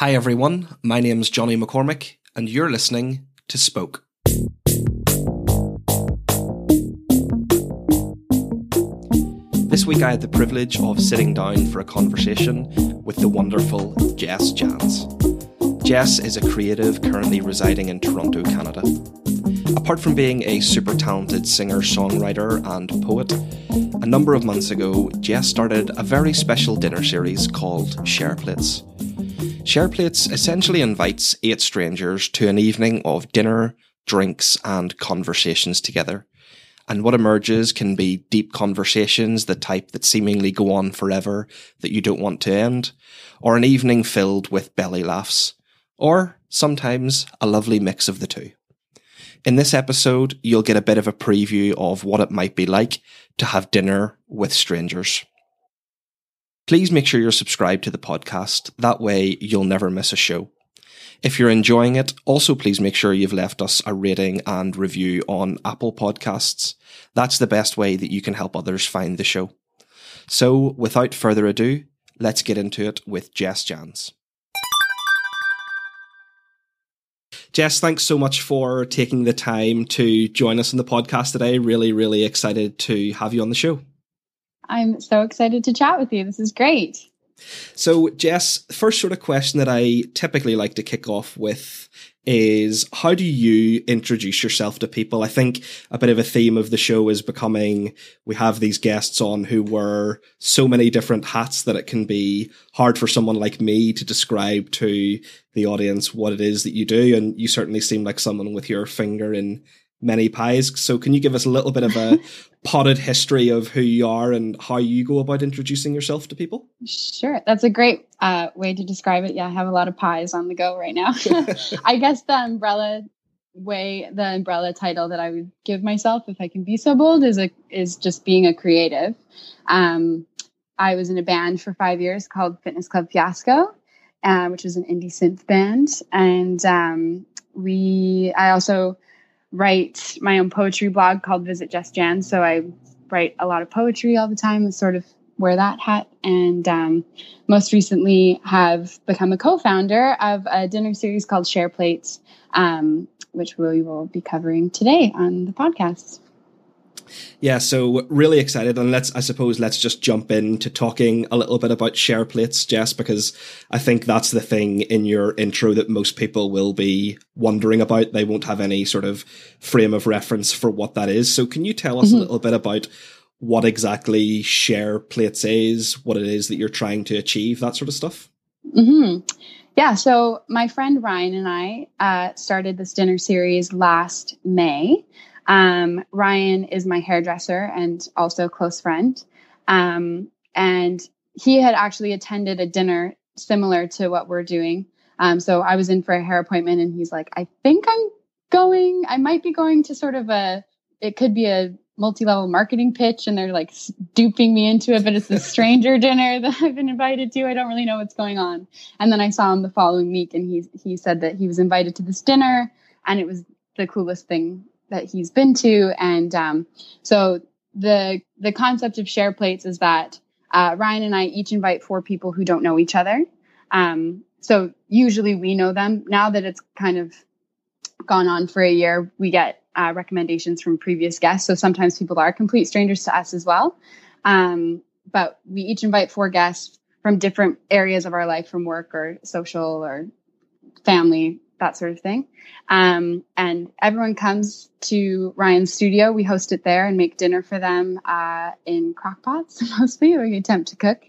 Hi, everyone. My name's Johnny McCormick, and you're listening to Spoke. This week, I had the privilege of sitting down for a conversation with the wonderful Jess Jans. Jess is a creative currently residing in Toronto, Canada. Apart from being a super talented singer, songwriter, and poet, a number of months ago, Jess started a very special dinner series called Share Plates. Share Plates essentially invites eight strangers to an evening of dinner, drinks, and conversations together. And what emerges can be deep conversations, the type that seemingly go on forever, that you don't want to end, or an evening filled with belly laughs, or sometimes a lovely mix of the two. In this episode, you'll get a bit of a preview of what it might be like to have dinner with strangers. Please make sure you're subscribed to the podcast. That way, you'll never miss a show. If you're enjoying it, also please make sure you've left us a rating and review on Apple Podcasts. That's the best way that you can help others find the show. So, without further ado, let's get into it with Jess Jans. Jess, thanks so much for taking the time to join us on the podcast today. Really, really excited to have you on the show. I'm so excited to chat with you. This is great. So, Jess, first sort of question that I typically like to kick off with is how do you introduce yourself to people? I think a bit of a theme of the show is becoming we have these guests on who wear so many different hats that it can be hard for someone like me to describe to the audience what it is that you do. And you certainly seem like someone with your finger in many pies. So can you give us a little bit of a potted history of who you are and how you go about introducing yourself to people? Sure. That's a great uh, way to describe it. Yeah, I have a lot of pies on the go right now. I guess the umbrella way the umbrella title that I would give myself if I can be so bold is a is just being a creative. Um, I was in a band for five years called Fitness Club Fiasco, uh, which was an indie synth band, and um, we I also write my own poetry blog called Visit Just Jan. So I write a lot of poetry all the time and sort of wear that hat. And um, most recently have become a co-founder of a dinner series called Share Plates, um, which we will be covering today on the podcast. Yeah, so really excited, and let's I suppose let's just jump into talking a little bit about share plates, Jess, because I think that's the thing in your intro that most people will be wondering about. They won't have any sort of frame of reference for what that is. So, can you tell us mm-hmm. a little bit about what exactly share plates is, what it is that you're trying to achieve, that sort of stuff? Mm-hmm. Yeah, so my friend Ryan and I uh, started this dinner series last May. Um, Ryan is my hairdresser and also a close friend. Um, and he had actually attended a dinner similar to what we're doing. Um, so I was in for a hair appointment and he's like, I think I'm going, I might be going to sort of a, it could be a multi-level marketing pitch and they're like duping me into it but it's a stranger dinner that i've been invited to i don't really know what's going on and then i saw him the following week and he he said that he was invited to this dinner and it was the coolest thing that he's been to. And um, so the the concept of share plates is that uh, Ryan and I each invite four people who don't know each other. Um, so usually we know them. Now that it's kind of gone on for a year, we get uh, recommendations from previous guests. So sometimes people are complete strangers to us as well. Um, but we each invite four guests from different areas of our life, from work or social or family that sort of thing. Um, and everyone comes to Ryan's studio. We host it there and make dinner for them uh, in crockpots mostly. We attempt to cook,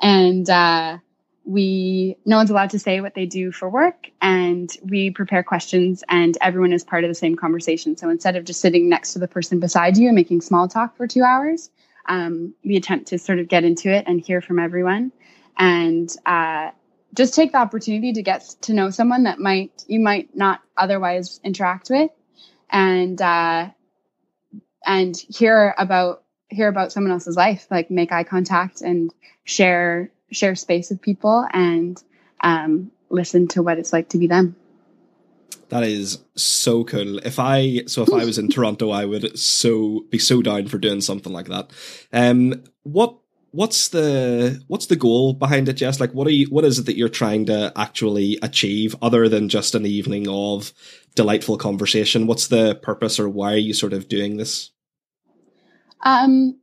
and uh, we no one's allowed to say what they do for work, and we prepare questions, and everyone is part of the same conversation. So instead of just sitting next to the person beside you and making small talk for two hours, um, we attempt to sort of get into it and hear from everyone. And uh, just take the opportunity to get to know someone that might you might not otherwise interact with and uh and hear about hear about someone else's life like make eye contact and share share space with people and um listen to what it's like to be them that is so cool. If I so if I was in Toronto, I would so be so down for doing something like that. Um, what what's the what's the goal behind it jess? Like what are you what is it that you're trying to actually achieve other than just an evening of delightful conversation? What's the purpose or why are you sort of doing this? Um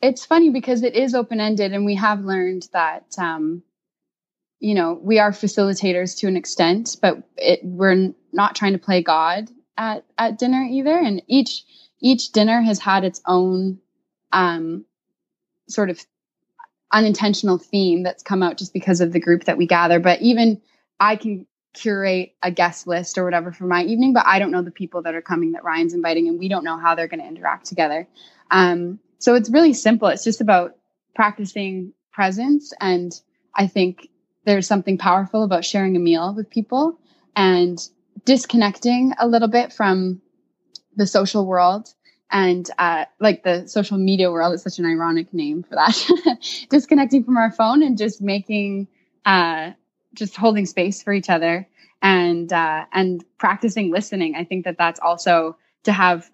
it's funny because it is open ended and we have learned that um you know we are facilitators to an extent but it, we're not trying to play god at at dinner either. And each each dinner has had its own um sort of unintentional theme that's come out just because of the group that we gather. But even I can curate a guest list or whatever for my evening, but I don't know the people that are coming that Ryan's inviting, and we don't know how they're going to interact together. Um, so it's really simple. It's just about practicing presence. And I think there's something powerful about sharing a meal with people and disconnecting a little bit from the social world and uh, like the social media world is such an ironic name for that. Disconnecting from our phone and just making uh, just holding space for each other and uh, and practicing listening. I think that that's also to have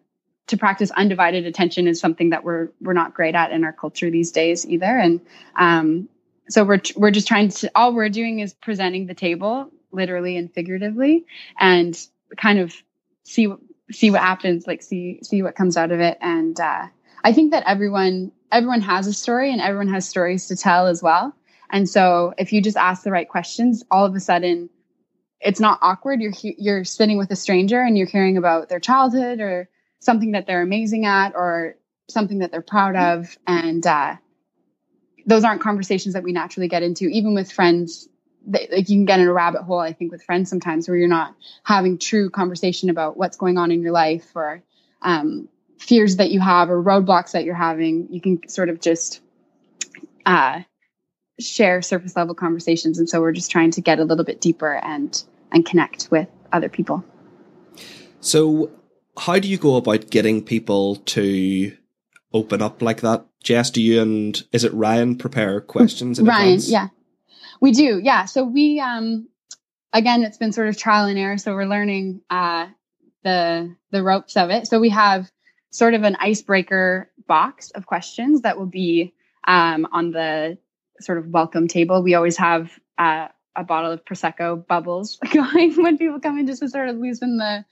to practice undivided attention is something that we're we're not great at in our culture these days either. And um, so we're we're just trying to all we're doing is presenting the table literally and figuratively and kind of see see what happens, like see see what comes out of it. And uh, I think that everyone everyone has a story and everyone has stories to tell as well. And so if you just ask the right questions, all of a sudden it's not awkward. You're you're sitting with a stranger and you're hearing about their childhood or something that they're amazing at or something that they're proud of. And uh, those aren't conversations that we naturally get into, even with friends like you can get in a rabbit hole i think with friends sometimes where you're not having true conversation about what's going on in your life or um, fears that you have or roadblocks that you're having. You can sort of just uh, share surface level conversations. And so we're just trying to get a little bit deeper and and connect with other people. So how do you go about getting people to open up like that? Jess do you and is it ryan prepare questions ryan advance? yeah we do, yeah. So we, um, again, it's been sort of trial and error. So we're learning uh, the the ropes of it. So we have sort of an icebreaker box of questions that will be um, on the sort of welcome table. We always have uh, a bottle of prosecco bubbles going when people come in, just to sort of loosen the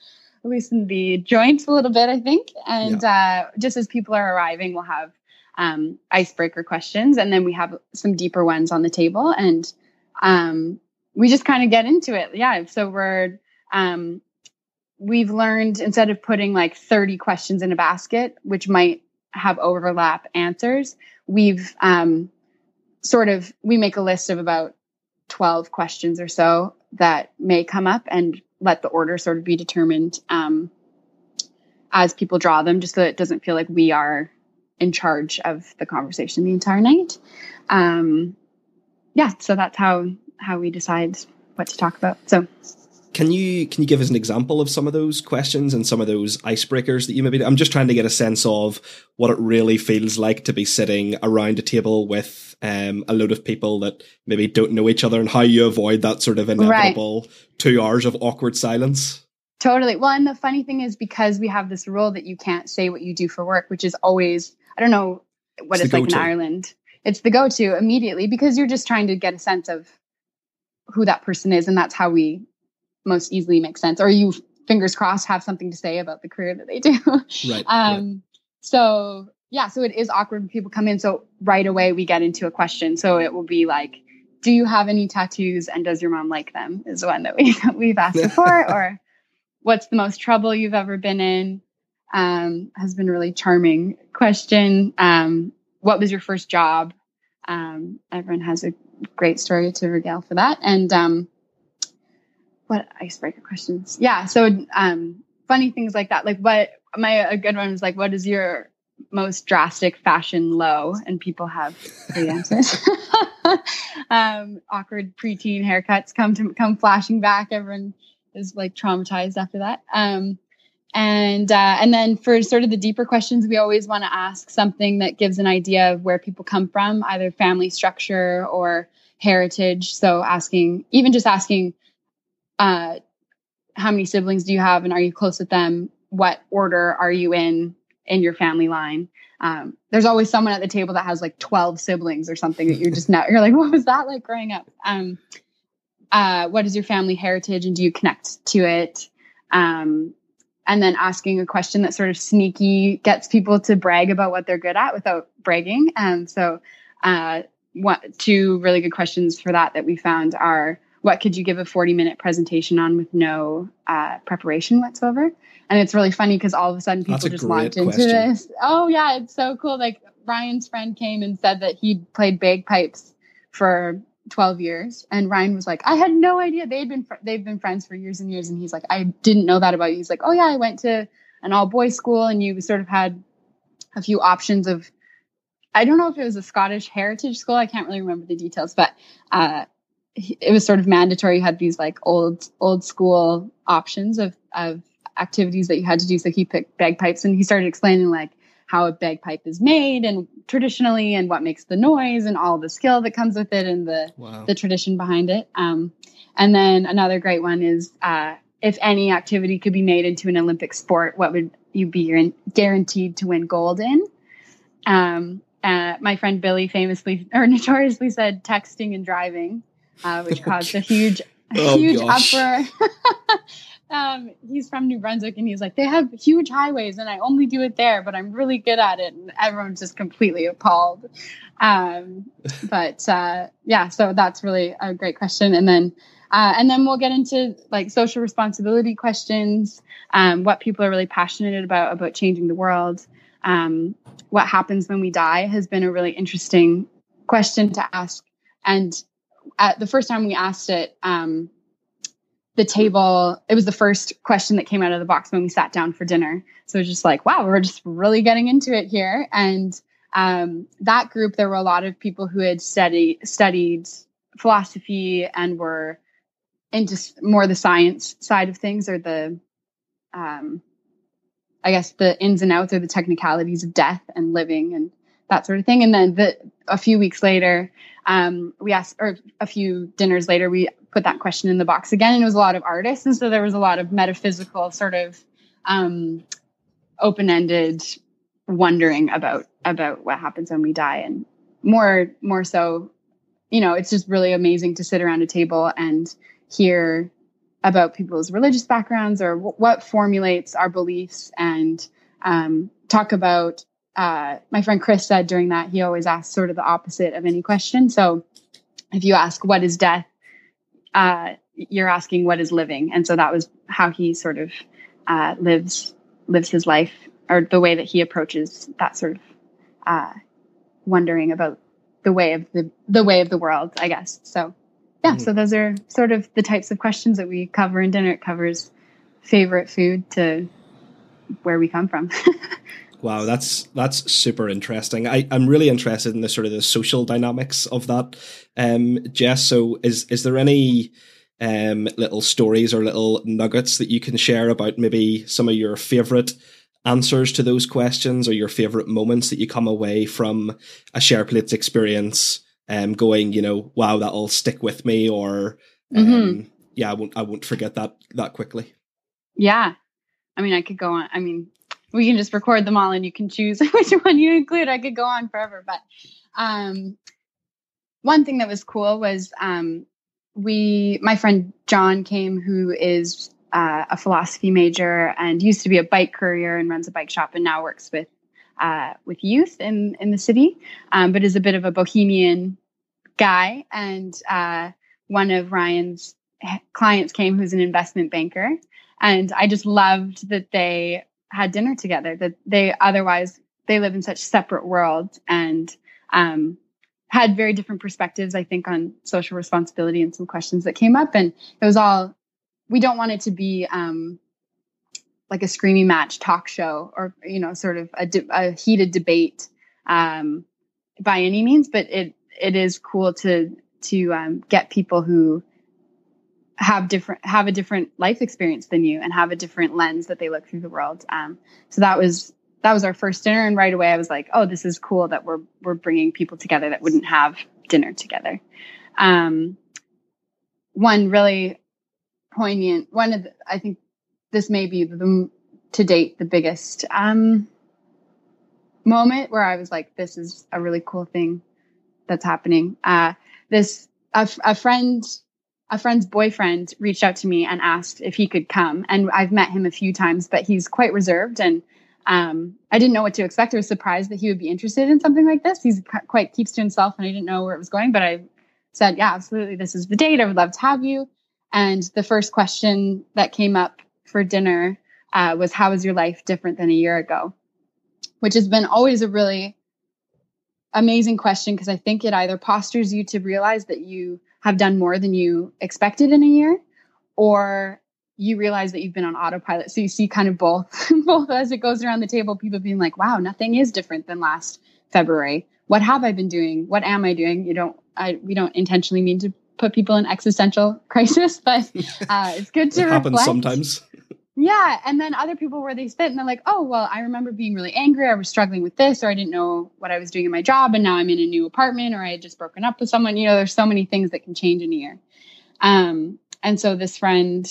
loosen the joints a little bit, I think. And yeah. uh, just as people are arriving, we'll have um, icebreaker questions, and then we have some deeper ones on the table, and um, we just kind of get into it. Yeah. So we're um, we've learned instead of putting like 30 questions in a basket, which might have overlap answers, we've um, sort of we make a list of about 12 questions or so that may come up and let the order sort of be determined um, as people draw them, just so it doesn't feel like we are in charge of the conversation the entire night. Um, yeah, so that's how how we decide what to talk about. So can you can you give us an example of some of those questions and some of those icebreakers that you maybe I'm just trying to get a sense of what it really feels like to be sitting around a table with um, a load of people that maybe don't know each other and how you avoid that sort of inevitable right. two hours of awkward silence. Totally. Well, and the funny thing is because we have this rule that you can't say what you do for work, which is always I don't know what it's, it's like in Ireland. It's the go-to immediately because you're just trying to get a sense of who that person is, and that's how we most easily make sense. Or you, fingers crossed, have something to say about the career that they do. Right. um, right. So yeah, so it is awkward when people come in. So right away we get into a question. So it will be like, do you have any tattoos and does your mom like them? Is the one that we we've asked before. or what's the most trouble you've ever been in? um, has been really charming question. Um, what was your first job? Um, everyone has a great story to regale for that. And um, what icebreaker questions? Yeah. So um, funny things like that. Like what my a good one was like, what is your most drastic fashion low? And people have great answers. um, awkward preteen haircuts come to come flashing back. Everyone is like traumatized after that. Um, and uh, and then for sort of the deeper questions we always want to ask something that gives an idea of where people come from either family structure or heritage. So asking even just asking uh, how many siblings do you have and are you close with them? What order are you in in your family line? Um, there's always someone at the table that has like 12 siblings or something that you're just now you're like what was that like growing up? Um, uh, what is your family heritage and do you connect to it? Um, and then asking a question that sort of sneaky gets people to brag about what they're good at without bragging. And so uh, what two really good questions for that that we found are what could you give a 40 minute presentation on with no uh, preparation whatsoever? And it's really funny because all of a sudden people just launched into this. Oh yeah it's so cool. Like ryan's friend came and said that he played bagpipes for 12 years and ryan was like i had no idea they'd been fr- they've been friends for years and years and he's like i didn't know that about you he's like oh yeah i went to an all boys school and you sort of had a few options of i don't know if it was a scottish heritage school i can't really remember the details but uh, it was sort of mandatory. You had these like old old school options of of activities that you had to do. So he picked bagpipes, and he started explaining like how a bagpipe is made and traditionally, and what makes the noise, and all the skill that comes with it, and the wow. the tradition behind it. Um, and then another great one is uh, if any activity could be made into an Olympic sport, what would you be guaranteed to win gold in? Um, uh, my friend Billy famously or notoriously said texting and driving uh, which caused a huge, oh, huge uproar. um, he's from New Brunswick and he's like, they have huge highways and I only do it there, but I'm really good at it. And everyone's just completely appalled. Um, but uh, yeah, so that's really a great question. And then uh, and then we'll get into like social responsibility questions, um, what people are really passionate about about changing the world. Um, what happens when we die has been a really interesting question to ask. And at the first time we asked it, um, the table, it was the first question that came out of the box when we sat down for dinner. So it was just like, wow, we're just really getting into it here. And um, that group, there were a lot of people who had studied studied philosophy and were into more the science side of things or the, um, I guess the ins and outs or the technicalities of death and living and that sort of thing. And then the, a few weeks later, um, we asked, or a few dinners later, we put that question in the box again, and it was a lot of artists, and so there was a lot of metaphysical sort of um, open-ended wondering about about what happens when we die, and more more so, you know, it's just really amazing to sit around a table and hear about people's religious backgrounds or w- what formulates our beliefs and um, talk about uh, my friend Chris said during that, he always asks sort of the opposite of any question. So if you ask, what is death? Uh, you're asking, what is living? And so that was how he sort of uh, lives lives his life or the way that he approaches that sort of uh, wondering about the way of the the way of the world, I guess. So yeah, mm-hmm. so those are sort of the types of questions that we cover in dinner. It covers favorite food to where we come from. Wow, that's that's super interesting. I, I'm really interested in the sort of the social dynamics of that, um, Jess. So, is is there any um, little stories or little nuggets that you can share about maybe some of your favorite answers to those questions or your favorite moments that you come away from a SharePlates experience, um, going, you know, wow, that'll stick with me, or um, mm-hmm. yeah, I won't I won't forget that that quickly. Yeah, I mean, I could go on. I mean, we can just record them all and you can choose which one you include. I could go on forever, but um, one thing that was cool was um, we, my friend John came, who is uh, a philosophy major and used to be a bike courier and runs a bike shop and now works with uh, with youth in in the city, um, but is a bit of a bohemian guy. And uh, one of Ryan's clients came, who's an investment banker, and I just loved that they had dinner together that they otherwise they live in such separate worlds and um, had very different perspectives i think on social responsibility and some questions that came up. And it was all we don't want it to be um, like a screaming match talk show or you know sort of a, de- a heated debate um, by any means. But it it is cool to to um, get people who have different have a different life experience than you and have a different lens that they look through the world um, so that was that was our first dinner and right away i was like oh this is cool that we're we're bringing people together that wouldn't have dinner together um, one really poignant one of the, i think this may be the to date the biggest um, moment where I was like, this is a really cool thing that's happening. Uh, this, a, a friend, a friend's boyfriend reached out to me and asked if he could come. And I've met him a few times, but he's quite reserved. And um, I didn't know what to expect. I was surprised that he would be interested in something like this. He's quite keeps to himself, and I didn't know where it was going. But I said, "Yeah, absolutely. This is the date. I would love to have you." And the first question that came up for dinner uh, was, "How is your life different than a year ago?" Which has been always a really amazing question because I think it either postures you to realize that you have done more than you expected in a year, or you realize that you've been on autopilot. So you see kind of both, both as it goes around the table, people being like, wow, nothing is different than last February. What have I been doing? What am I doing? You don't, I, we don't intentionally mean to put people in existential crisis, but uh, it's good to it reflect. happens sometimes. Yeah. And then other people where they sit and they're like, oh, well, I remember being really angry. I was struggling with this, or I didn't know what I was doing in my job. And now I'm in a new apartment, or I had just broken up with someone. You know, there's so many things that can change in a year. Um, and so this friend,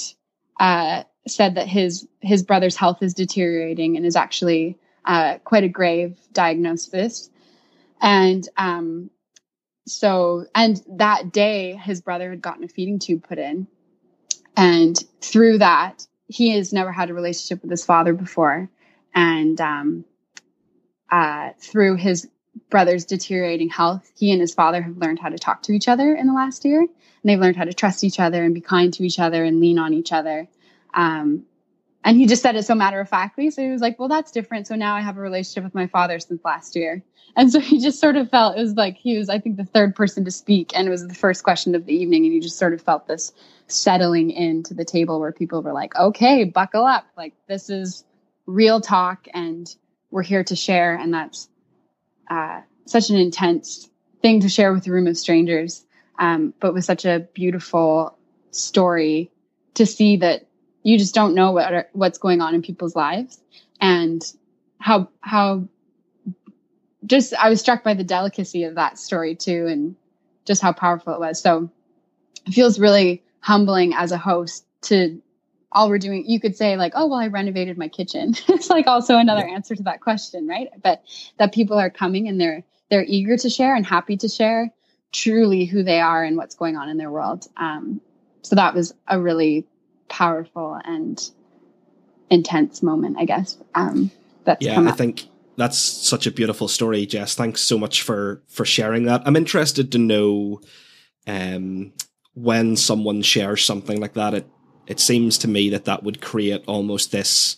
uh, said that his his brother's health is deteriorating and is actually uh, quite a grave diagnosis. And um, so, and that day, his brother had gotten a feeding tube put in, and through that, he has never had a relationship with his father before, and um, uh, through his brother's deteriorating health, he and his father have learned how to talk to each other in the last year. And they've learned how to trust each other and be kind to each other and lean on each other. Um, and he just said it so matter of factly. So he was like, well, that's different. So now I have a relationship with my father since last year. And so he just sort of felt it was like he was, I think, the third person to speak. And it was the first question of the evening. And he just sort of felt this settling into the table where people were like, okay, buckle up. Like, this is real talk and we're here to share. And that's uh, such an intense thing to share with a room of strangers, um, but with such a beautiful story to see that you just don't know what are, what's going on in people's lives. And how how just I was struck by the delicacy of that story too and just how powerful it was. So it feels really humbling as a host to all we're doing you could say like oh well i renovated my kitchen. It's like also another answer to that question right? But that people are coming and they're they're eager to share and happy to share truly who they are and what's going on in their world. Um, so that was a really powerful and intense moment i guess um, that's yeah i think that's such a beautiful story jess thanks so much for for sharing that i'm interested to know um, when someone shares something like that it it seems to me that that would create almost this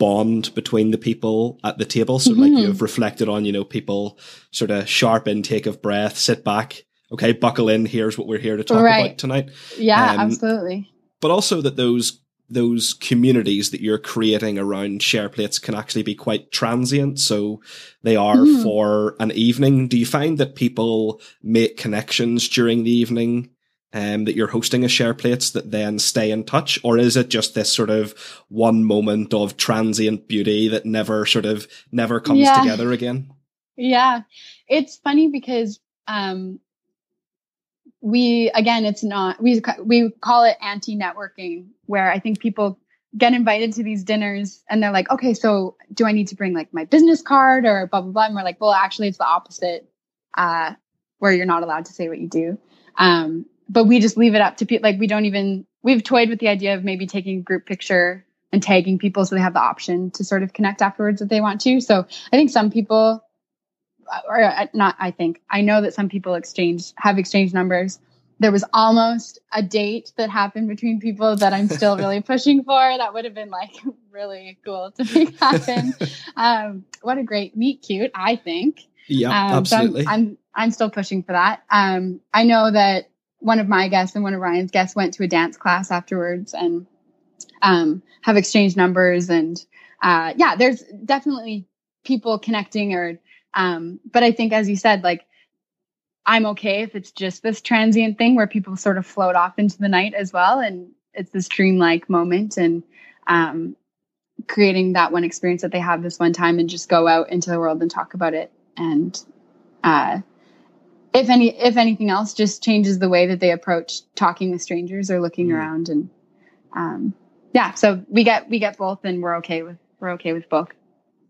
bond between the people at the table. So, mm-hmm. like you've reflected on, you know, people sort of sharp intake of breath, sit back, okay, buckle in. Here's what we're here to talk right. about tonight. Yeah, um, absolutely. But also that those those communities that you're creating around share plates can actually be quite transient. So they are mm. for an evening. Do you find that people make connections during the evening um, that you're hosting a share plates that then stay in touch? Or is it just this sort of one moment of transient beauty that never sort of never comes yeah. together again? Yeah. It's funny because, um, we, again, it's not, we, we call it anti networking where I think people get invited to these dinners and they're like, okay, so do I need to bring like my business card or blah, blah, blah. And we're like, well, actually it's the opposite, uh, where you're not allowed to say what you do. Um, but we just leave it up to people. Like we don't even, we've toyed with the idea of maybe taking a group picture and tagging people so they have the option to sort of connect afterwards if they want to. So I think some people, or uh, not, I think, I know that some people exchange, have exchanged numbers. There was almost a date that happened between people that I'm still really pushing for. That would have been like really cool to make happen. um, what a great meet cute, I think. Yeah, um, absolutely. So I'm, I'm, I'm still pushing for that. Um, I know that one of my guests and one of Ryan's guests went to a dance class afterwards and um, have exchanged numbers. And uh, yeah, there's definitely people connecting or, um, but I think as you said, like, I'm okay if it's just this transient thing where people sort of float off into the night as well. And it's this dreamlike moment and um, creating that one experience that they have this one time and just go out into the world and talk about it. And uh, if any if anything else just changes the way that they approach talking with strangers or looking mm. around and um, yeah so we get we get both and we're okay with we're okay with both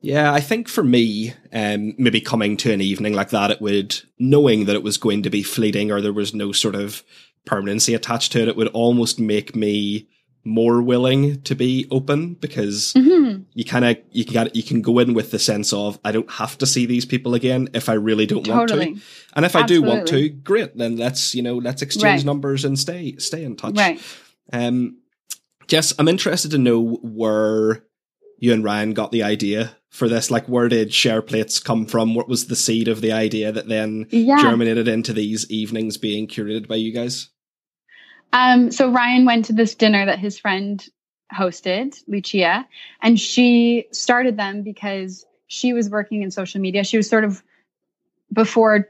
Yeah, I think for me, um, maybe coming to an evening like that, it would, knowing that it was going to be fleeting or there was no sort of permanency attached to it, it would almost make me more willing to be open because mm-hmm. you kind of you can you can go in with the sense of I don't have to see these people again if I really don't totally. want to, and if Absolutely. I do want to, great. Then let's you know let's exchange right. numbers and stay stay in touch. Right. Um, Jess, I'm interested to know where you and Ryan got the idea for this. Like, where did share plates come from? What was the seed of the idea that then yeah. germinated into these evenings being curated by you guys? Um, so Ryan went to this dinner that his friend hosted, Lucia, and she started them because she was working in social media. She was sort of before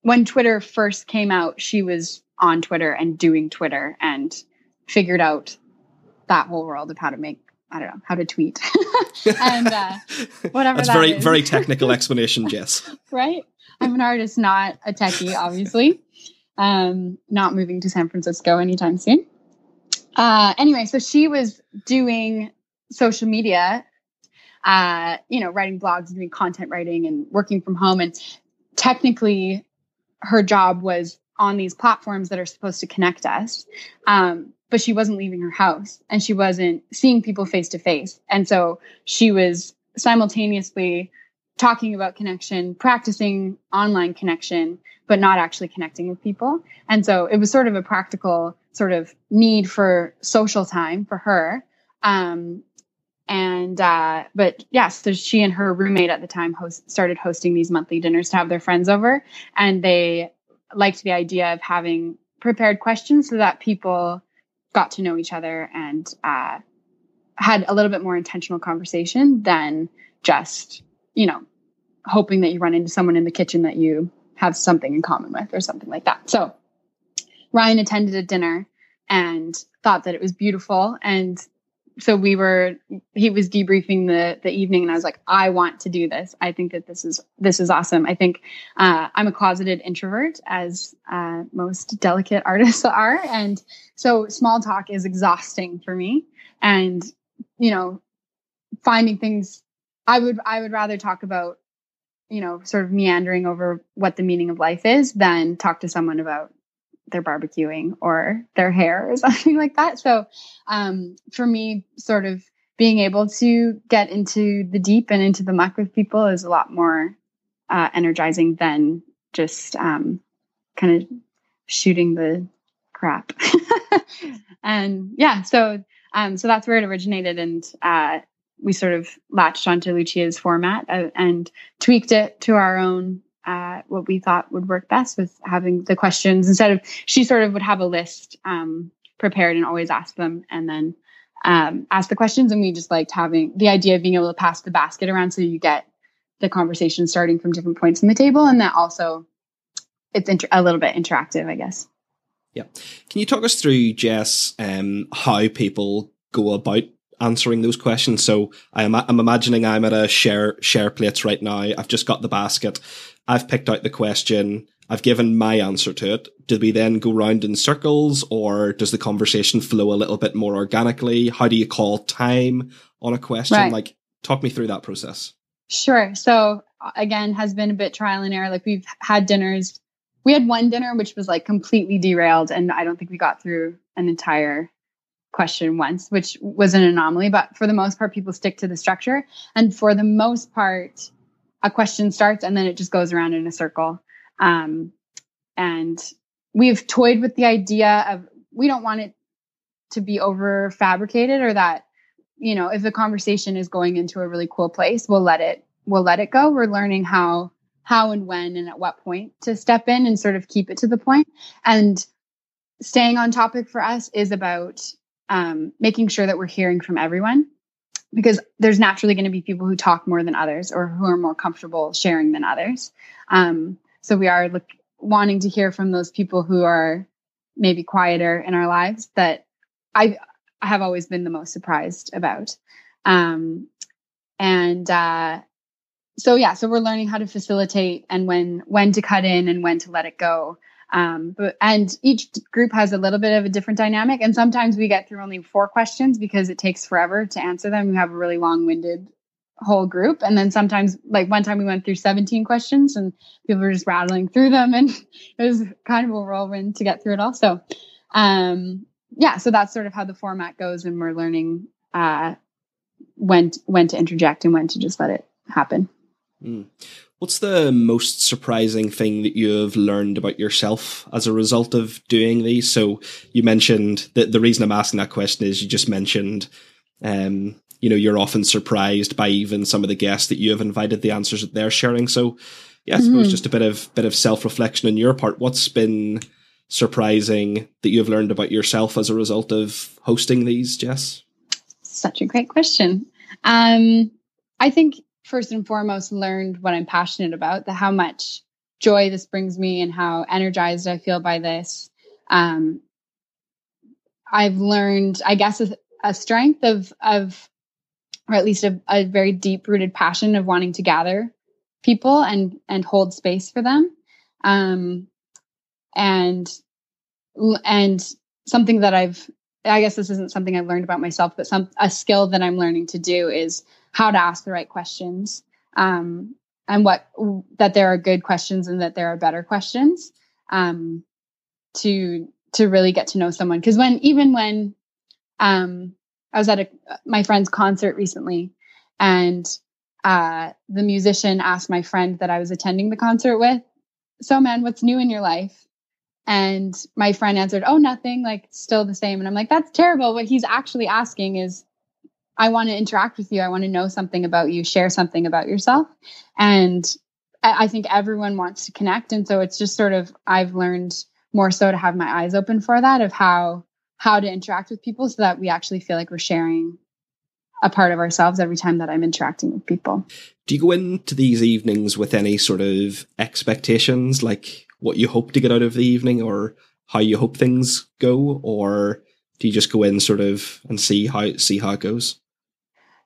when Twitter first came out, she was on Twitter and doing Twitter and figured out that whole world of how to make I don't know how to tweet and uh, whatever. That's that very is. very technical explanation, Jess. right. I'm an artist, not a techie, obviously um, not moving to San Francisco anytime soon. Uh, anyway, so she was doing social media, uh, you know, writing blogs and doing content writing and working from home. And technically, her job was on these platforms that are supposed to connect us. Um, but she wasn't leaving her house and she wasn't seeing people face to face. And so she was simultaneously talking about connection, practicing online connection, but not actually connecting with people. And so it was sort of a practical sort of need for social time for her. Um, and uh, but yeah, so she and her roommate at the time host, started hosting these monthly dinners to have their friends over, and they liked the idea of having prepared questions so that people got to know each other and uh, had a little bit more intentional conversation than just you know hoping that you run into someone in the kitchen that you have something in common with or something like that. So Ryan attended a dinner and thought that it was beautiful. And so we were, he was debriefing the, the evening and I was like, I want to do this. I think that this is, this is awesome. I think, uh, I'm a closeted introvert as, uh, most delicate artists are. And so small talk is exhausting for me. And, you know, finding things I would, I would rather talk about you know, sort of meandering over what the meaning of life is than talk to someone about their barbecuing or their hair or something like that. So, um, for me, sort of being able to get into the deep and into the muck with people is a lot more uh, energizing than just um, kind of shooting the crap. and yeah, so um, so that's where it originated, and uh, we sort of latched onto Lucia's format uh, and tweaked it to our own uh, what we thought would work best with having the questions instead of she sort of would have a list um, prepared and always ask them and then um, ask the questions and we just liked having the idea of being able to pass the basket around so you get the conversation starting from different points in the table and that also it's inter- a little bit interactive i guess yeah can you talk us through jess um, how people go about answering those questions. So I am, I'm imagining I'm at a share, share plates right now. I've just got the basket. I've picked out the question. I've given my answer to it. Do we then go round in circles or does the conversation flow a little bit more organically? How do you call time on a question? Right. Like talk me through that process. Sure. So again, has been a bit trial and error. Like we've had dinners. We had one dinner which was like completely derailed and I don't think we got through an entire question once, which was an anomaly, but for the most part, people stick to the structure. And for the most part, a question starts and then it just goes around in a circle. Um, and we've toyed with the idea of we don't want it to be over fabricated or that, you know, if the conversation is going into a really cool place, we'll let it, we'll let it go. We're learning how, how and when and at what point to step in and sort of keep it to the point. And staying on topic for us is about um, making sure that we're hearing from everyone because there's naturally going to be people who talk more than others or who are more comfortable sharing than others. Um, so we are look, wanting to hear from those people who are maybe quieter in our lives that I, I have always been the most surprised about. Um, and uh, so yeah, so we're learning how to facilitate and when when to cut in and when to let it go. Um, but and each group has a little bit of a different dynamic, and sometimes we get through only four questions because it takes forever to answer them. We have a really long-winded whole group. And then sometimes, like one time we went through 17 questions and people were just rattling through them. And it was kind of a whirlwind to get through it all. So, um, yeah, so that's sort of how the format goes. And we're learning, uh, when, when to interject and when to just let it happen. Mm. What's the most surprising thing that you have learned about yourself as a result of doing these? So you mentioned that the reason I'm asking that question is you just mentioned, um, you know, you're often surprised by even some of the guests that you have invited, the answers that they're sharing. So yeah, I suppose mm-hmm. just a bit of bit of self reflection on your part. What's been surprising that you've learned about yourself as a result of hosting these, Jess? Such a great question. Um, I think first and foremost learned what I'm passionate about, the how much joy this brings me and how energized I feel by this. Um, I've learned, I guess, a, a, strength of of, or at least a, a very deep rooted passion of wanting to gather people and and hold space for them, um, and and something that I've I guess this isn't something I've learned about myself, but some a skill that I'm learning to do is how to ask the right questions um, and what that there are good questions and that there are better questions um, to to really get to know someone because when even when um, I was at a my friend's concert recently and uh, the musician asked my friend that I was attending the concert with, "So man, what's new in your life?" And my friend answered, "Oh, nothing. Like still the same." And I'm like, "That's terrible. What he's actually asking is I want to interact with you. I want to know something about you, share something about yourself. And I, think everyone wants to connect. And so it's just sort of, I've learned more so to have my eyes open for that of how, how to interact with people so that we actually feel like we're sharing a part of ourselves every time that I'm interacting with people. Do you go into these evenings with any sort of expectations, like what you hope to get out of the evening or how you hope things go? Or do you just go in sort of and see how, see how it goes?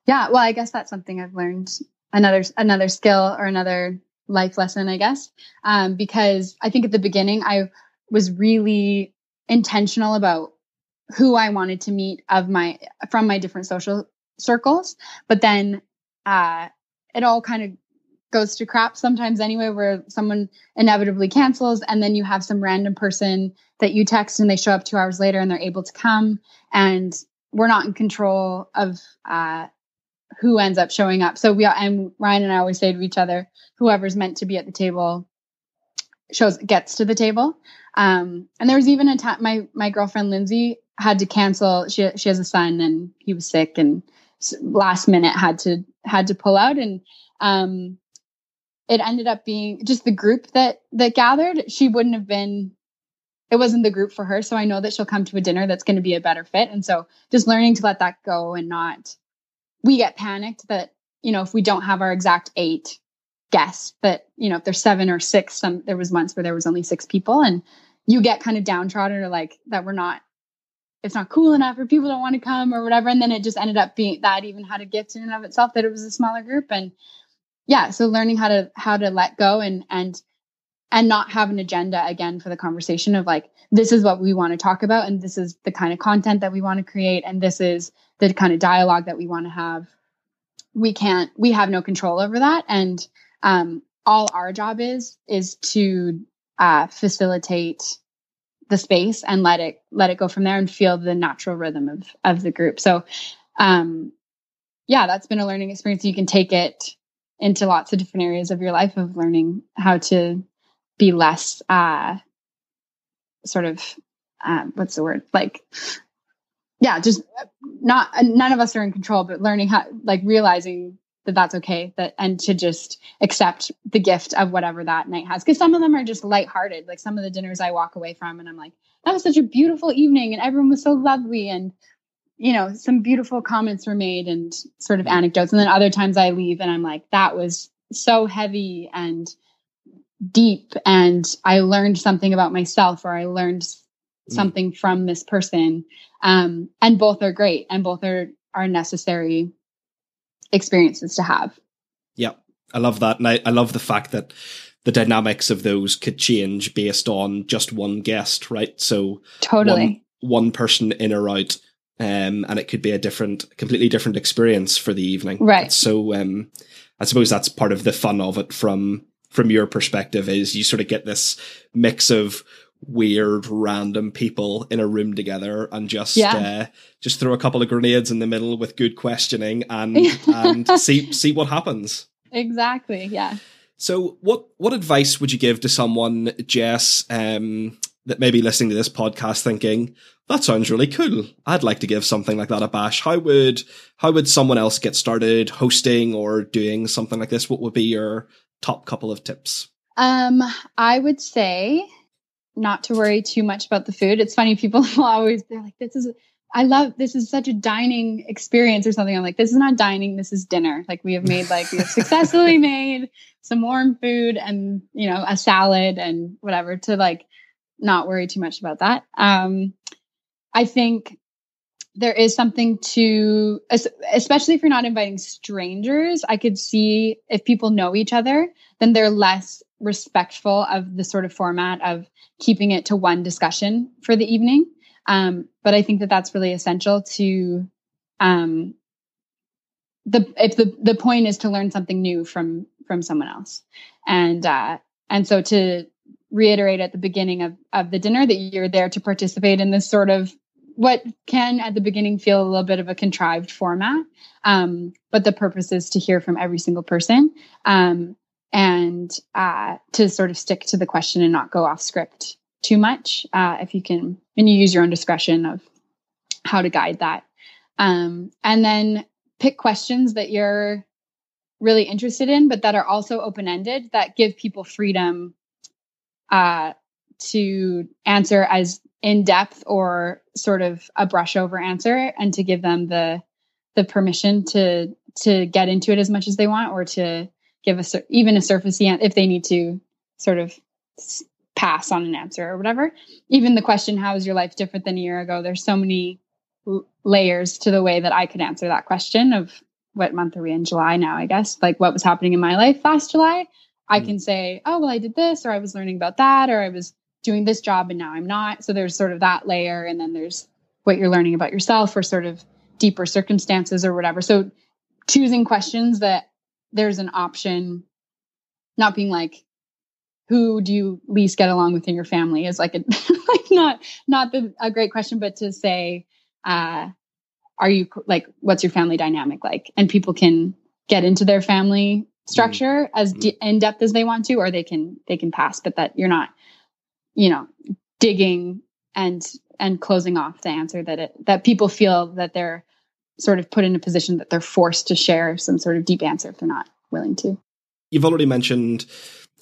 Yeah well i guess that's something i've learned another another skill or another life lesson i guess. Um, because i think at the beginning i was really intentional about who i wanted to meet of my from my different social circles. But then uh, it all kind of goes to crap sometimes anyway where someone inevitably cancels and then you have some random person that you text and they show up two hours later and they're able to come. And we're not in control of uh, who ends up showing up. So we and Ryan and I always say to each other, whoever's meant to be at the table shows gets to the table. Um, and there was even a time my my girlfriend Lindsay had to cancel. She she has a son and he was sick and last minute had to had to pull out and um, it ended up being just the group that that gathered. She wouldn't have been it wasn't the group for her. So I know that she'll come to a dinner that's going to be a better fit. And so just learning to let that go and not we get panicked that, you know, if we don't have our exact eight guests, that, you know, if there's seven or six, some, there was months where there was only six people and you get kind of downtrodden or like that we're not, it's not cool enough or people don't want to come or whatever. And then it just ended up being that even had a gift in and of itself that it was a smaller group. And yeah, so learning how to, how to let go and, and, and not have an agenda again for the conversation of like this is what we want to talk about and this is the kind of content that we want to create and this is the kind of dialogue that we want to have. We can't we have no control over that and um, all our job is is to uh, facilitate the space and let it let it go from there and feel the natural rhythm of of the group. So um yeah that's been a learning experience. You can take it into lots of different areas of your life of learning how to be less uh sort of um, what's the word? Like yeah just not none of us are in control but learning how like realizing that that's okay that and to just accept the gift of whatever that night has. Because some of them are just lighthearted. Like some of the dinners i walk away from and i'm like that was such a beautiful evening and everyone was so lovely and you know some beautiful comments were made and sort of anecdotes. And then other times i leave and i'm like that was so heavy and deep and I learned something about myself or I learned mm. something from this person. Um, and both are great and both are, are necessary experiences to have. Yeah, I love that. And I, I love the fact that the dynamics of those could change based on just one guest, right? So totally one, one person in or out um, and it could be a different, completely different experience for the evening. Right. So, um, I suppose that's part of the fun of it from from your perspective is you sort of get this mix of weird random people in a room together and just yeah. uh, just throw a couple of grenades in the middle with good questioning and and see see what happens. Exactly yeah. So what what advice would you give to someone jess um, that may be listening to this podcast thinking that sounds really cool. I'd like to give something like that a bash. How would how would someone else get started hosting or doing something like this? What would be your top couple of tips um i would say not to worry too much about the food. It's funny, people will always, they're like, this is, I love, this is such a dining experience or something. I'm like, this is not dining, this is dinner. Like we have made, like, we have successfully made some warm food and, you know, a salad and whatever to like not worry too much about that. Um, I think there is something to, especially if you're not inviting strangers, I could see if people know each other, then they're less respectful of the sort of format of keeping it to one discussion for the evening. Um, but I think that that's really essential to um, the if the the point is to learn something new from from someone else, and uh, and so to reiterate at the beginning of of the dinner that you're there to participate in this sort of what can at the beginning feel a little bit of a contrived format um, but the purpose is to hear from every single person um, and uh, to sort of stick to the question and not go off script too much. Uh, if you can, and you use your own discretion of how to guide that. Um, and then pick questions that you're really interested in, but that are also open ended that give people freedom uh, to answer as in depth or sort of a brush over answer and to give them the the permission to to get into it as much as they want or to give a even a surface if they need to sort of pass on an answer or whatever. Even the question, "How is your life different than a year ago?" There's so many layers to the way that I could answer that question of what month are we in July now, I guess. Like what was happening in my life last July. I mm. can say, oh, well, I did this, or I was learning about that, or I was doing this job and now I'm not. So there's sort of that layer. And then there's what you're learning about yourself or sort of deeper circumstances or whatever. So choosing questions that there's an option, not being like, who do you least get along with in your family is like a like not not the, a great question, but to say, uh, are you like what's your family dynamic like? And people can get into their family structure mm-hmm. as de- in depth as they want to, or they can they can pass, but that you're not, you know, digging and and closing off the answer that it that people feel that they're sort of put in a position that they're forced to share some sort of deep answer if they're not willing to. You've already mentioned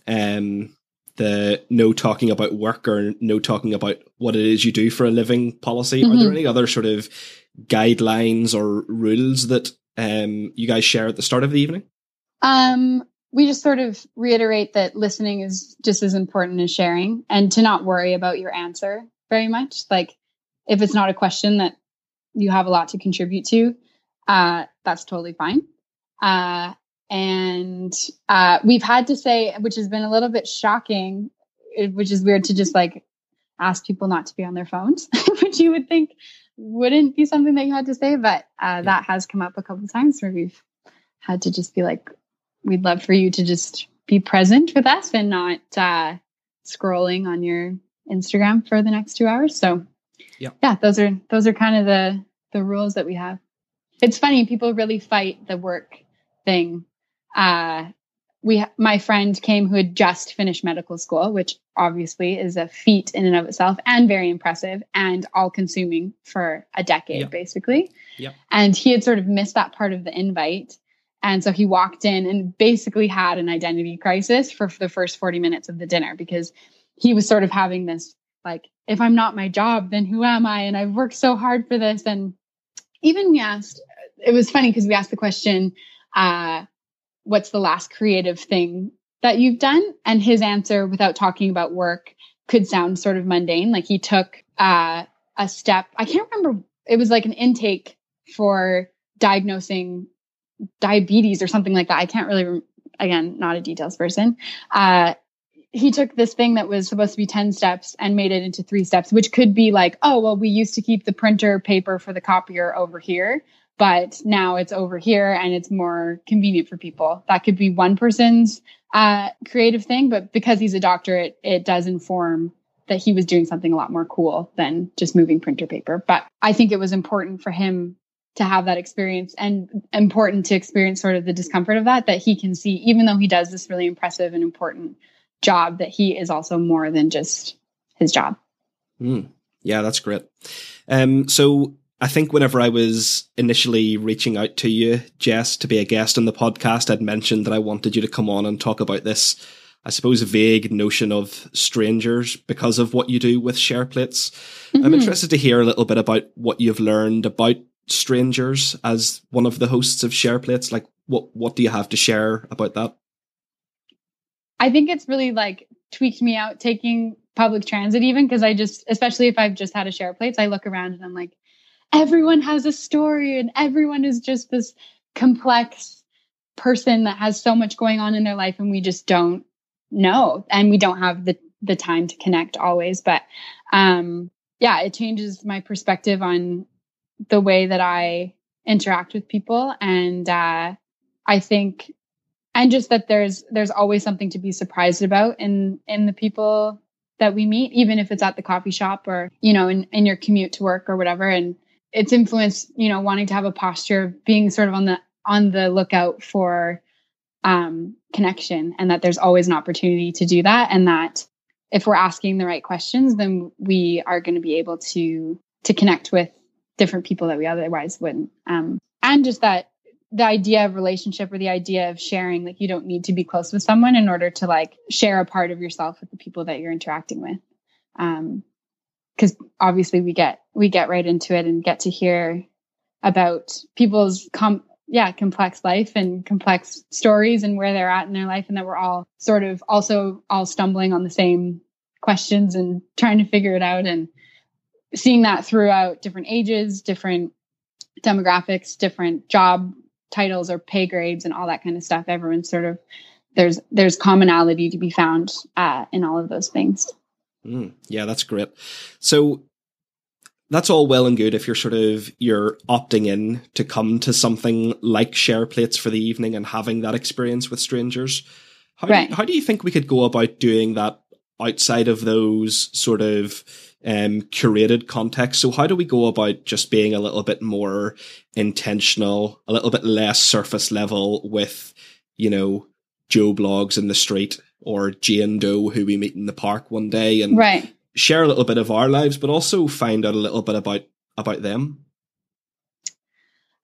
um, the no talking about work or no talking about what it is you do for a living policy. Mm-hmm. Are there mm-hmm. any other sort of guidelines or rules that um, you guys share at the start of the evening? Um, we just sort of reiterate that listening is just as important as sharing and to not worry about your answer very much. Like if it's not a question that you have a lot to contribute to, uh, that's totally fine. Uh, and uh, we've had to say, which has been a little bit shocking, which is weird to just like ask people not to be on their phones, which you would think wouldn't be something that you had to say, but uh, that has come up a couple of times where we've had to just be like, we'd love for you to just be present with us and not uh, scrolling on your Instagram for the next two hours. So yeah yeah those are those are kind of the the rules that we have. It's funny people really fight the work thing. Uh we my friend came who had just finished medical school which obviously is a feat in and of itself and very impressive and all consuming for a decade basically. Yep. and he had sort of missed that part of the invite and so he walked in and basically had an identity crisis for, the first 40 minutes of the dinner because he was sort of having this like if i'm not my job then who am i? And i've worked so hard for this. And even we asked it was funny because we asked the question uh, what's the last creative thing that you've done? And his answer without talking about work could sound sort of mundane. Like he took uh, a step i can't remember it was like an intake for diagnosing diabetes or something like that i can't really again not a details person uh, he took this thing that was supposed to be 10 steps and made it into three steps, which could be like, oh, well, we used to keep the printer paper for the copier over here, but now it's over here and it's more convenient for people. That could be one person's uh, creative thing, but because he's a doctor, it, it does inform that he was doing something a lot more cool than just moving printer paper. But I think it was important for him to have that experience and important to experience sort of the discomfort of that, that he can see, even though he does this really impressive and important job, that he is also more than just his job. Mm, yeah, that's great. Um, so I think whenever I was initially reaching out to you, Jess, to be a guest on the podcast, I'd mentioned that I wanted you to come on and talk about this I suppose, vague notion of strangers because of what you do with SharePlates. Mm-hmm. I'm interested to hear a little bit about what you've learned about strangers as one of the hosts of SharePlates. Like, what what do you have to share about that? I think it's really like tweaked me out taking public transit, even because I just, especially if I've just had a share SharePlates, I look around and I'm like, everyone has a story and everyone is just this complex person that has so much going on in their life and we just don't know and we don't have the the time to connect always but um yeah it changes my perspective on the way that i interact with people and uh i think and just that there's there's always something to be surprised about in in the people that we meet even if it's at the coffee shop or you know in, in your commute to work or whatever. And it's influenced you know wanting to have a posture of being sort of on the on the lookout for um, connection and that there's always an opportunity to do that and that if we're asking the right questions then we are going to be able to to connect with different people that we otherwise wouldn't. Um, and just that the idea of relationship or the idea of sharing like you don't need to be close with someone in order to like share a part of yourself with the people that you're interacting with. Um because obviously we get we get right into it and get to hear about people's com- yeah, complex life and complex stories and where they're at in their life, and that we're all sort of also all stumbling on the same questions and trying to figure it out and seeing that throughout different ages, different demographics, different job titles or pay grades and all that kind of stuff. Everyone's sort of there's there's commonality to be found uh, in all of those things. Mm, yeah, that's great. So that's all well and good if you're sort of you're opting in to come to something like share plates for the evening and having that experience with strangers. How, right. do, how do you think we could go about doing that outside of those sort of um, curated contexts? So how do we go about just being a little bit more intentional, a little bit less surface level with, you know, Joe Bloggs in the street or Jane Doe who we meet in the park one day and right share a little bit of our lives, but also find out a little bit about about them?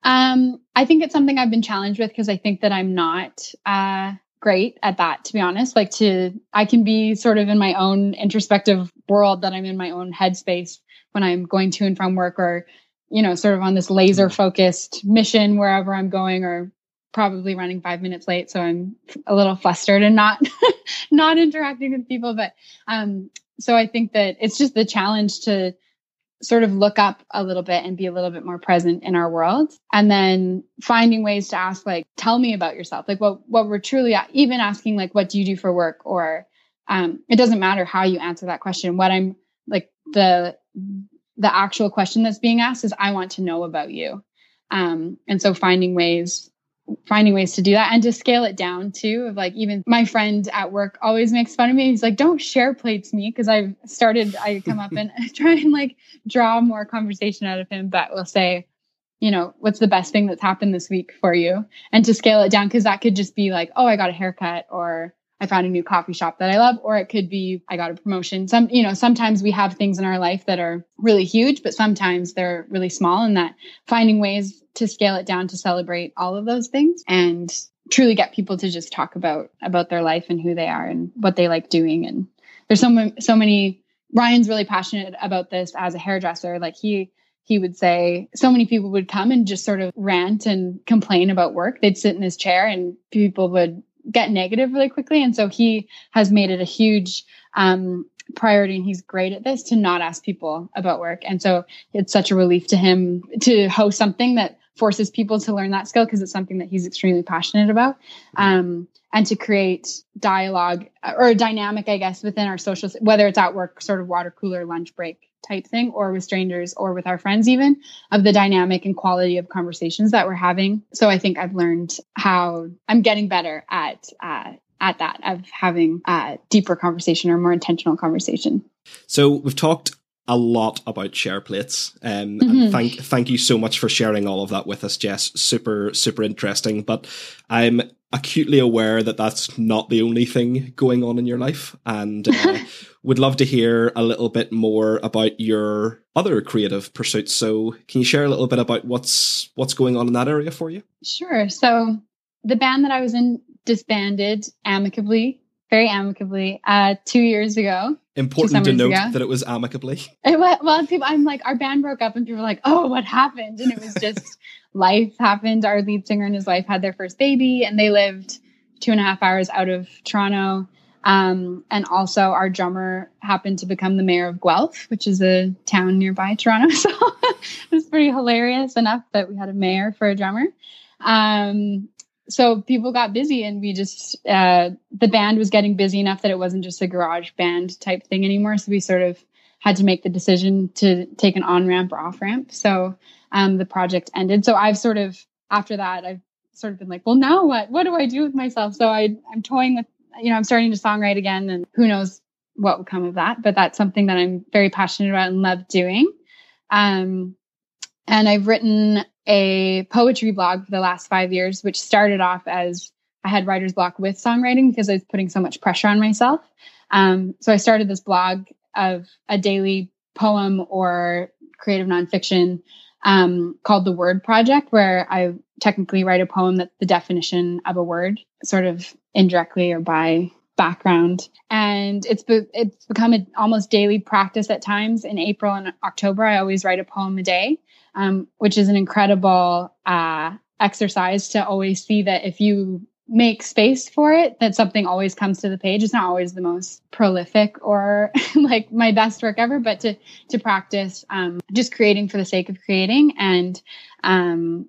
Um, I think it's something I've been challenged with because I think that I'm not uh, great at that. To be honest, like to I can be sort of in my own introspective world that I'm in my own headspace when I'm going to and from work, or you know, sort of on this laser focused mission wherever I'm going, or probably running five minutes late so i'm a little flustered and not not interacting with people but um so I think that it's just the challenge to sort of look up a little bit and be a little bit more present in our world. And then finding ways to ask like tell me about yourself. Like what what we're truly even asking like what do you do for work? Or um it doesn't matter how you answer that question. What i'm like the the actual question that's being asked is i want to know about you. Um and so finding ways finding ways to do that and to scale it down too. Of like even my friend at work always makes fun of me. He's like don't share plates me because i've started i come up and try and like draw more conversation out of him but we'll say you know what's the best thing that's happened this week for you? And to scale it down because that could just be like oh i got a haircut or I found a new coffee shop that I love, or it could be I got a promotion. Some, you know, sometimes we have things in our life that are really huge, but sometimes they're really small, and that finding ways to scale it down to celebrate all of those things and truly get people to just talk about about their life and who they are and what they like doing. And there's so so many. Ryan's really passionate about this as a hairdresser. Like he he would say so many people would come and just sort of rant and complain about work. They'd sit in his chair and people would get negative really quickly. And so he has made it a huge um, priority and he's great at this to not ask people about work. And so it's such a relief to him to host something that forces people to learn that skill because it's something that he's extremely passionate about. Um, and to create dialogue or a dynamic, I guess, within our social, whether it's at work, sort of water cooler, lunch break type thing, or with strangers or with our friends, even of the dynamic and quality of conversations that we're having. So I think I've learned how I'm getting better at, uh, at that of having a deeper conversation or more intentional conversation. So we've talked a lot about share plates. Um, mm-hmm. and thank thank you so much for sharing all of that with us, Jess. Super super interesting. But I'm acutely aware that that's not the only thing going on in your life, and uh, would love to hear a little bit more about your other creative pursuits. So, can you share a little bit about what's what's going on in that area for you? Sure. So, the band that I was in disbanded amicably very amicably uh, two years ago. Important to note ago. that it was amicably. It was, well, people, I'm like, our band broke up, and people were like, "Oh, what happened?" And it was just life happened. Our lead singer and his wife had their first baby, and they lived two and a half hours out of Toronto. Um, and also, our drummer happened to become the mayor of Guelph, which is a town nearby Toronto. So it was pretty hilarious enough that we had a mayor for a drummer. Um, so people got busy and we just uh, the band was getting busy enough that it wasn't just a garage band type thing anymore so we sort of had to make the decision to take an on ramp or off ramp so um, the project ended. So i've sort of after that i've sort of been like well now what? What do i do with myself? So i i'm toying with you know i'm starting to songwrite again and who knows what will come of that but that's something that i'm very passionate about and love doing. Um, and i've written a poetry blog for the last five years, which started off as I had writer's block with songwriting because I was putting so much pressure on myself. Um, so I started this blog of a daily poem or creative nonfiction um, called The Word Project, where I technically write a poem that's the definition of a word, sort of indirectly or by background. And it's be- it's become an almost daily practice at times. In April and October, I always write a poem a day um, which is an incredible uh, exercise to always see that if you make space for it, that something always comes to the page. It's not always the most prolific or like my best work ever, but to to practice um, just creating for the sake of creating and um,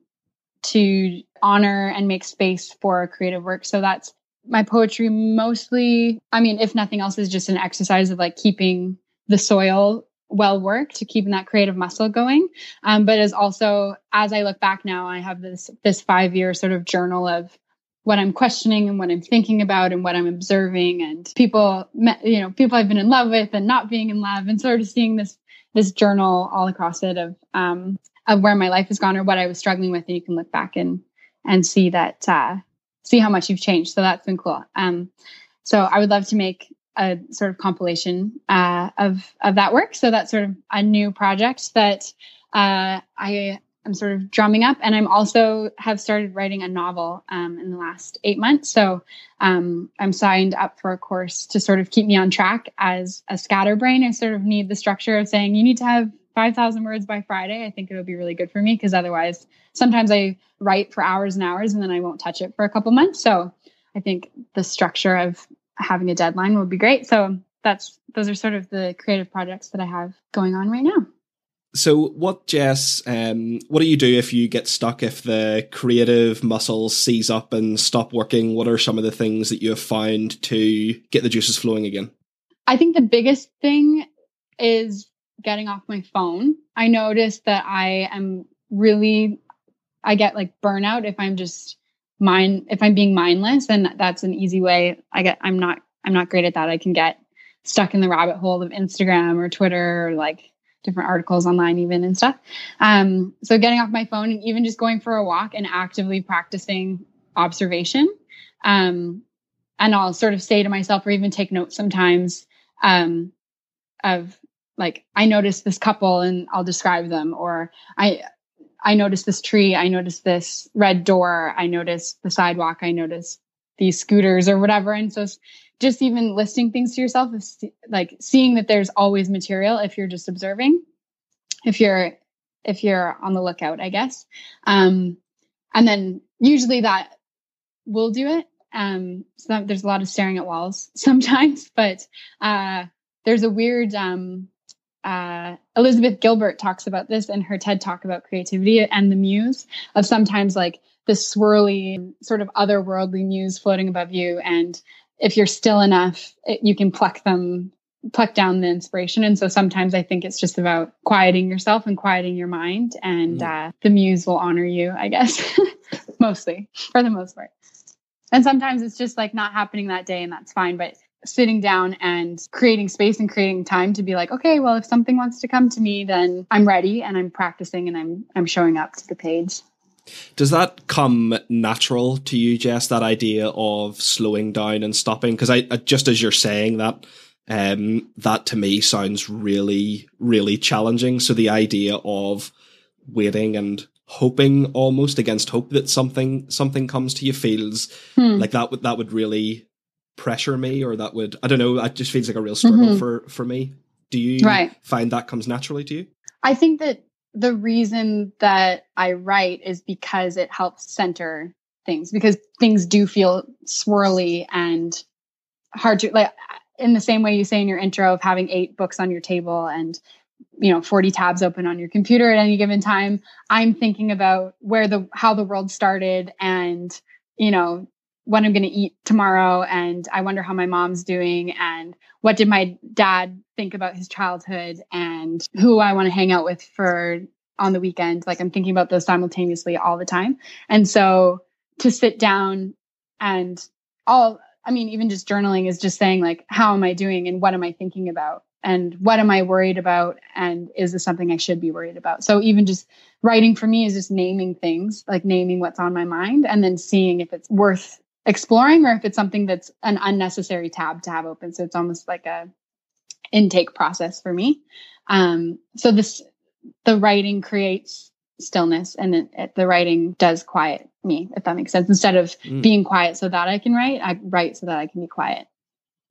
to honor and make space for creative work. So that's my poetry mostly. I mean, if nothing else, is just an exercise of like keeping the soil well worked to keeping that creative muscle going. Um, but as also, as I look back now, I have this this five year sort of journal of what I'm questioning and what I'm thinking about and what I'm observing and people, you know, people I've been in love with and not being in love and sort of seeing this this journal all across it of um, of where my life has gone or what I was struggling with, and you can look back and and see that uh, see how much you've changed. So that's been cool. Um, so I would love to make a sort of compilation uh, of of that work. So that's sort of a new project that uh, I am sort of drumming up, and I'm also have started writing a novel um, in the last eight months. So um, I'm signed up for a course to sort of keep me on track as a scatterbrain. I sort of need the structure of saying you need to have 5,000 words by Friday. I think it would be really good for me because otherwise, sometimes I write for hours and hours and then I won't touch it for a couple months. So I think the structure of having a deadline would be great. So that's those are sort of the creative projects that I have going on right now. So, what, Jess? Um, what do you do if you get stuck? If the creative muscles seize up and stop working? What are some of the things that you have found to get the juices flowing again? I think the biggest thing is getting off my phone. I noticed that I am really, I get like burnout if I'm just mind if i'm being mindless and that's an easy way i get i'm not i'm not great at that i can get stuck in the rabbit hole of instagram or twitter or like different articles online even and stuff um, so getting off my phone and even just going for a walk and actively practicing observation um, and i'll sort of say to myself or even take notes sometimes um, of like i noticed this couple and i'll describe them or i I noticed this tree. I noticed this red door. I noticed the sidewalk. I noticed these scooters or whatever. And so just even listing things to yourself like seeing that there's always material if you're just observing, if you're, if you're on the lookout, I guess. Um, and then usually that will do it. Um, so there's a lot of staring at walls sometimes, but, uh, there's a weird, um, uh, Elizabeth Gilbert talks about this in her TED talk about creativity and the muse of sometimes like the swirly sort of otherworldly muse floating above you. And if you're still enough, it, you can pluck them, pluck down the inspiration. And so sometimes I think it's just about quieting yourself and quieting your mind, and mm. uh, the muse will honor you, I guess, mostly for the most part. And sometimes it's just like not happening that day, and that's fine. But sitting down and creating space and creating time to be like okay well if something wants to come to me then i'm ready and i'm practicing and i'm i'm showing up to the page does that come natural to you jess that idea of slowing down and stopping because i just as you're saying that um that to me sounds really really challenging so the idea of waiting and hoping almost against hope that something something comes to you feels hmm. like that would that would really pressure me or that would I don't know, it just feels like a real struggle mm-hmm. for for me. Do you right. find that comes naturally to you? I think that the reason that I write is because it helps center things because things do feel swirly and hard to like in the same way you say in your intro of having eight books on your table and you know 40 tabs open on your computer at any given time i'm thinking about where the how the world started and you know what I'm going to eat tomorrow and I wonder how my mom's doing and what did my dad think about his childhood and who I want to hang out with for on the weekend. Like I'm thinking about those simultaneously all the time. And so to sit down and all, I mean, even just journaling is just saying like, how am I doing and what am I thinking about? And what am I worried about? And is this something I should be worried about? So even just writing for me is just naming things, like naming what's on my mind and then seeing if it's worth exploring or if it's something that's an unnecessary tab to have open. So it's almost like a intake process for me. Um, so this, the writing creates stillness and it, it, the writing does quiet me, if that makes sense. Instead of mm. being quiet so that I can write, I write so that I can be quiet.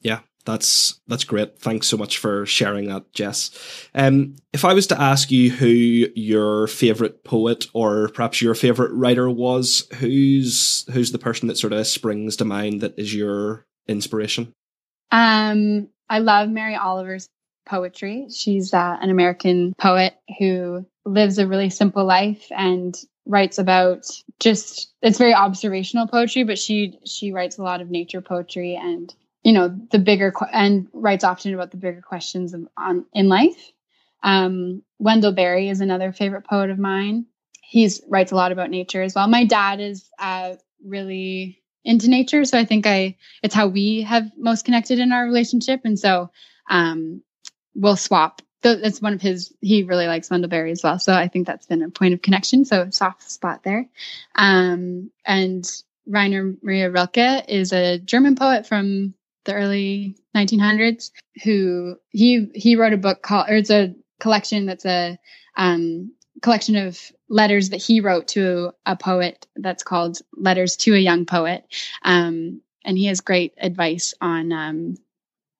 Yeah, that's that's great. Thanks so much for sharing that, Jess. Um, if I was to ask you who your favorite poet or perhaps your favorite writer was, who's who's the person that sort of springs to mind that is your inspiration? Um, I love Mary Oliver's poetry. She's uh, an American poet who lives a really simple life and writes about just it's very observational poetry, but she she writes a lot of nature poetry and you know the bigger and writes often about the bigger questions of, on in life. Um, wendell berry is another favorite poet of mine. He writes a lot about nature as well. My dad is uh, really into nature so i think i it's how we have most connected in our relationship and so um, we'll swap. That's one of his he really likes wendell berry as well so i think that's been a point of connection so soft spot there. Um, and rainer maria rilke is a german poet from the early 1900s who he he wrote a book called or it's a collection that's a um, collection of letters that he wrote to a poet that's called letters to a young poet. Um, and he has great advice on um,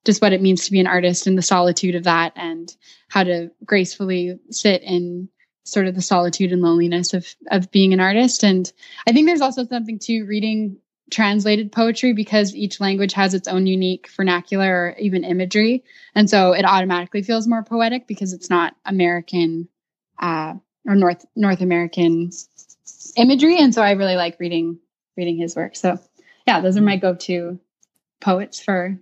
just what it means to be an artist and the solitude of that and how to gracefully sit in sort of the solitude and loneliness of of being an artist. And i think there's also something to reading translated poetry because each language has its own unique vernacular or even imagery. And so it automatically feels more poetic because it's not American uh, or North North American imagery. And so I really like reading reading his work. So yeah, those are my go-to poets for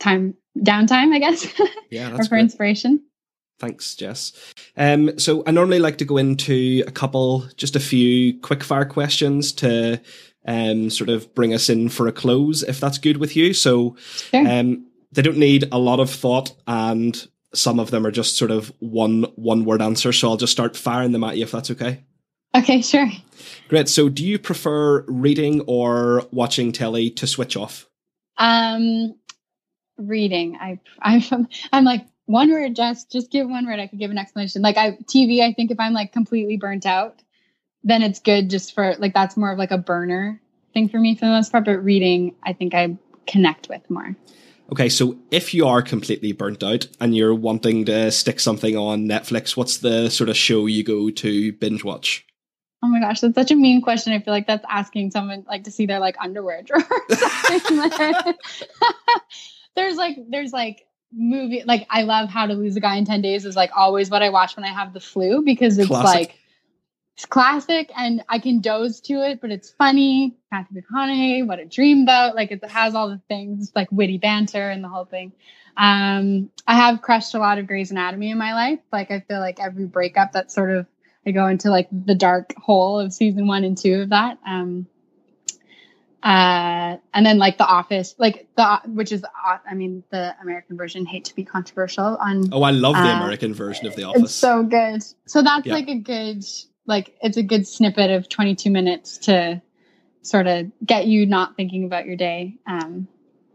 time downtime, I guess. Yeah, or for great. inspiration. Thanks, Jess. Um, so I normally like to go into a couple, just a few quick fire questions to um, sort of bring us in for a close, if that's good with you. So sure. um, they don't need a lot of thought, and some of them are just sort of one one word answer. So I'll just start firing them at you, if that's okay. Okay, sure. Great. So, do you prefer reading or watching telly to switch off? Um, reading. I I'm I'm like one word. Just just give one word. I could give an explanation. Like I TV. I think if I'm like completely burnt out, then it's good just for like that's more of like a burner thing for me for the most part. But reading, I think I connect with more. Okay, so if you are completely burnt out and you're wanting to stick something on Netflix, what's the sort of show you go to binge watch? Oh my gosh, that's such a mean question. I feel like that's asking someone like to see their like underwear drawer. there's like there's like movie like I love How to Lose a Guy in 10 Days is like always what I watch when I have the flu because it's Classic. like it's classic and I can doze to it, but it's funny. Matthew McConaughey, what a dream about. Like it has all the things, like witty banter and the whole thing. Um, I have crushed a lot of Grey's Anatomy in my life. Like I feel like every breakup that sort of I go into like the dark hole of season one and two of that. Um, uh, and then like The Office, like the which is I mean the American version. Hate to be controversial on. Oh, I love the Uh, American version of The Office. It's so good. So that's Yeah. like a good like it's a good snippet of 22 minutes to sort of get you not thinking about your day. Um,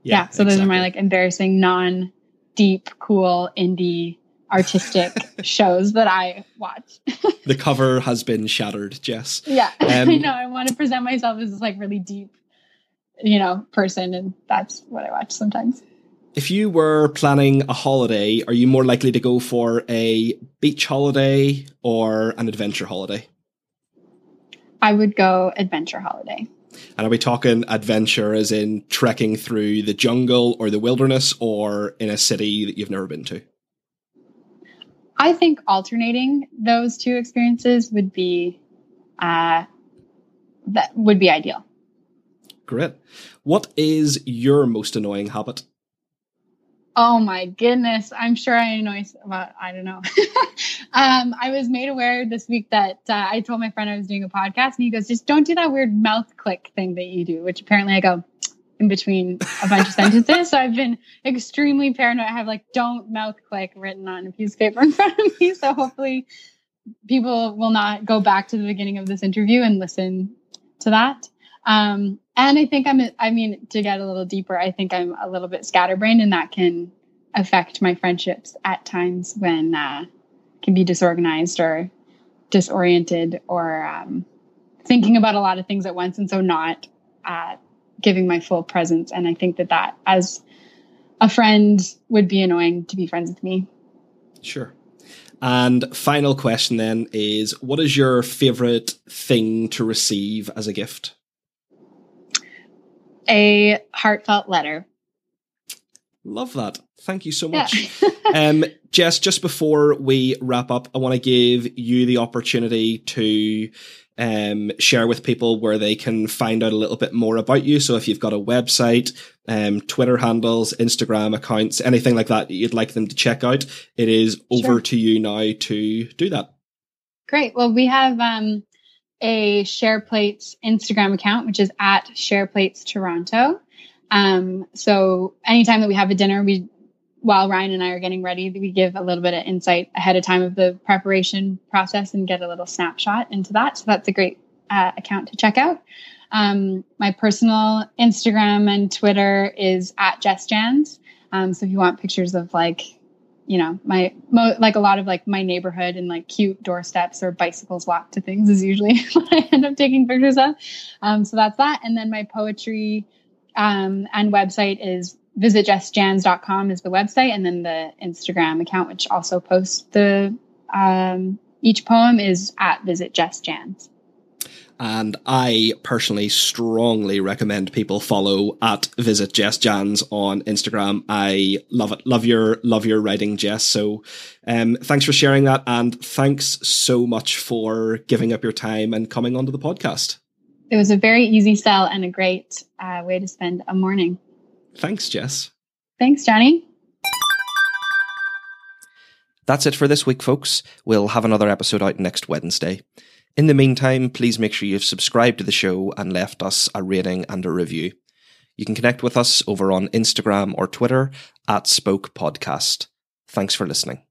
yeah, so those are my like embarrassing non deep cool indie artistic shows that I watch. the cover has been shattered, Jess. yeah. Um, I know I want to present myself as this like really deep you know person and that's what I watch sometimes. If you were planning a holiday, are you more likely to go for a beach holiday or an adventure holiday? I would go adventure holiday. And are we talking adventure as in trekking through the jungle or the wilderness or in a city that you've never been to? I think alternating those two experiences would be uh, that would be ideal. Great. What is your most annoying habit? Oh my goodness! I'm sure I annoy. Well, I don't know. um, I was made aware this week that uh, I told my friend I was doing a podcast, and he goes, "Just don't do that weird mouth click thing that you do." Which apparently I go in between a bunch of sentences. So I've been extremely paranoid. I have like "don't mouth click" written on a piece of paper in front of me. So hopefully, people will not go back to the beginning of this interview and listen to that. Um, and I think I'm, I mean, to get a little deeper, I think I'm a little bit scatterbrained and that can affect my friendships at times when, uh, can be disorganized or disoriented or, um, thinking about a lot of things at once. And so not, uh, giving my full presence. And I think that that as a friend would be annoying to be friends with me. Sure. And final question then is what is your favorite thing to receive as a gift? A heartfelt letter. Love that. Thank you so Yeah. much. um, Jess, just before we wrap up, I want to give you the opportunity to um, share with people where they can find out a little bit more about you. So if you've got a website, um, Twitter handles, Instagram accounts, anything like that, that you'd like them to check out, it is over Sure. to you now to do that. Great. Well, we have um, a SharePlates Instagram account, which is at SharePlates Toronto. Um, so anytime that we have a dinner, we while Ryan and I are getting ready, we give a little bit of insight ahead of time of the preparation process and get a little snapshot into that. So that's a great uh, account to check out. Um, my personal Instagram and Twitter is at Jess Jans. Um, so if you want pictures of like you know my mo- like a lot of like my neighborhood and like cute doorsteps or bicycles walk to things is usually what I end up taking pictures of. Um, so that's that. And then my poetry um, and website is visitjessjans.com is the website, and then the Instagram account, which also posts the um, each poem, is at visitjessjans. And I personally strongly recommend people follow at visit Jess Jans on Instagram. I love it. Love your love your writing, Jess. So um thanks for sharing that and thanks so much for giving up your time and coming onto the podcast. It was a very easy sell and a great uh, way to spend a morning. Thanks, Jess. Thanks, Johnny. That's it for this week, folks. We'll have another episode out next Wednesday. In the meantime, please make sure you've subscribed to the show and left us a rating and a review. You can connect with us over on Instagram or Twitter at Spoke Podcast. Thanks for listening.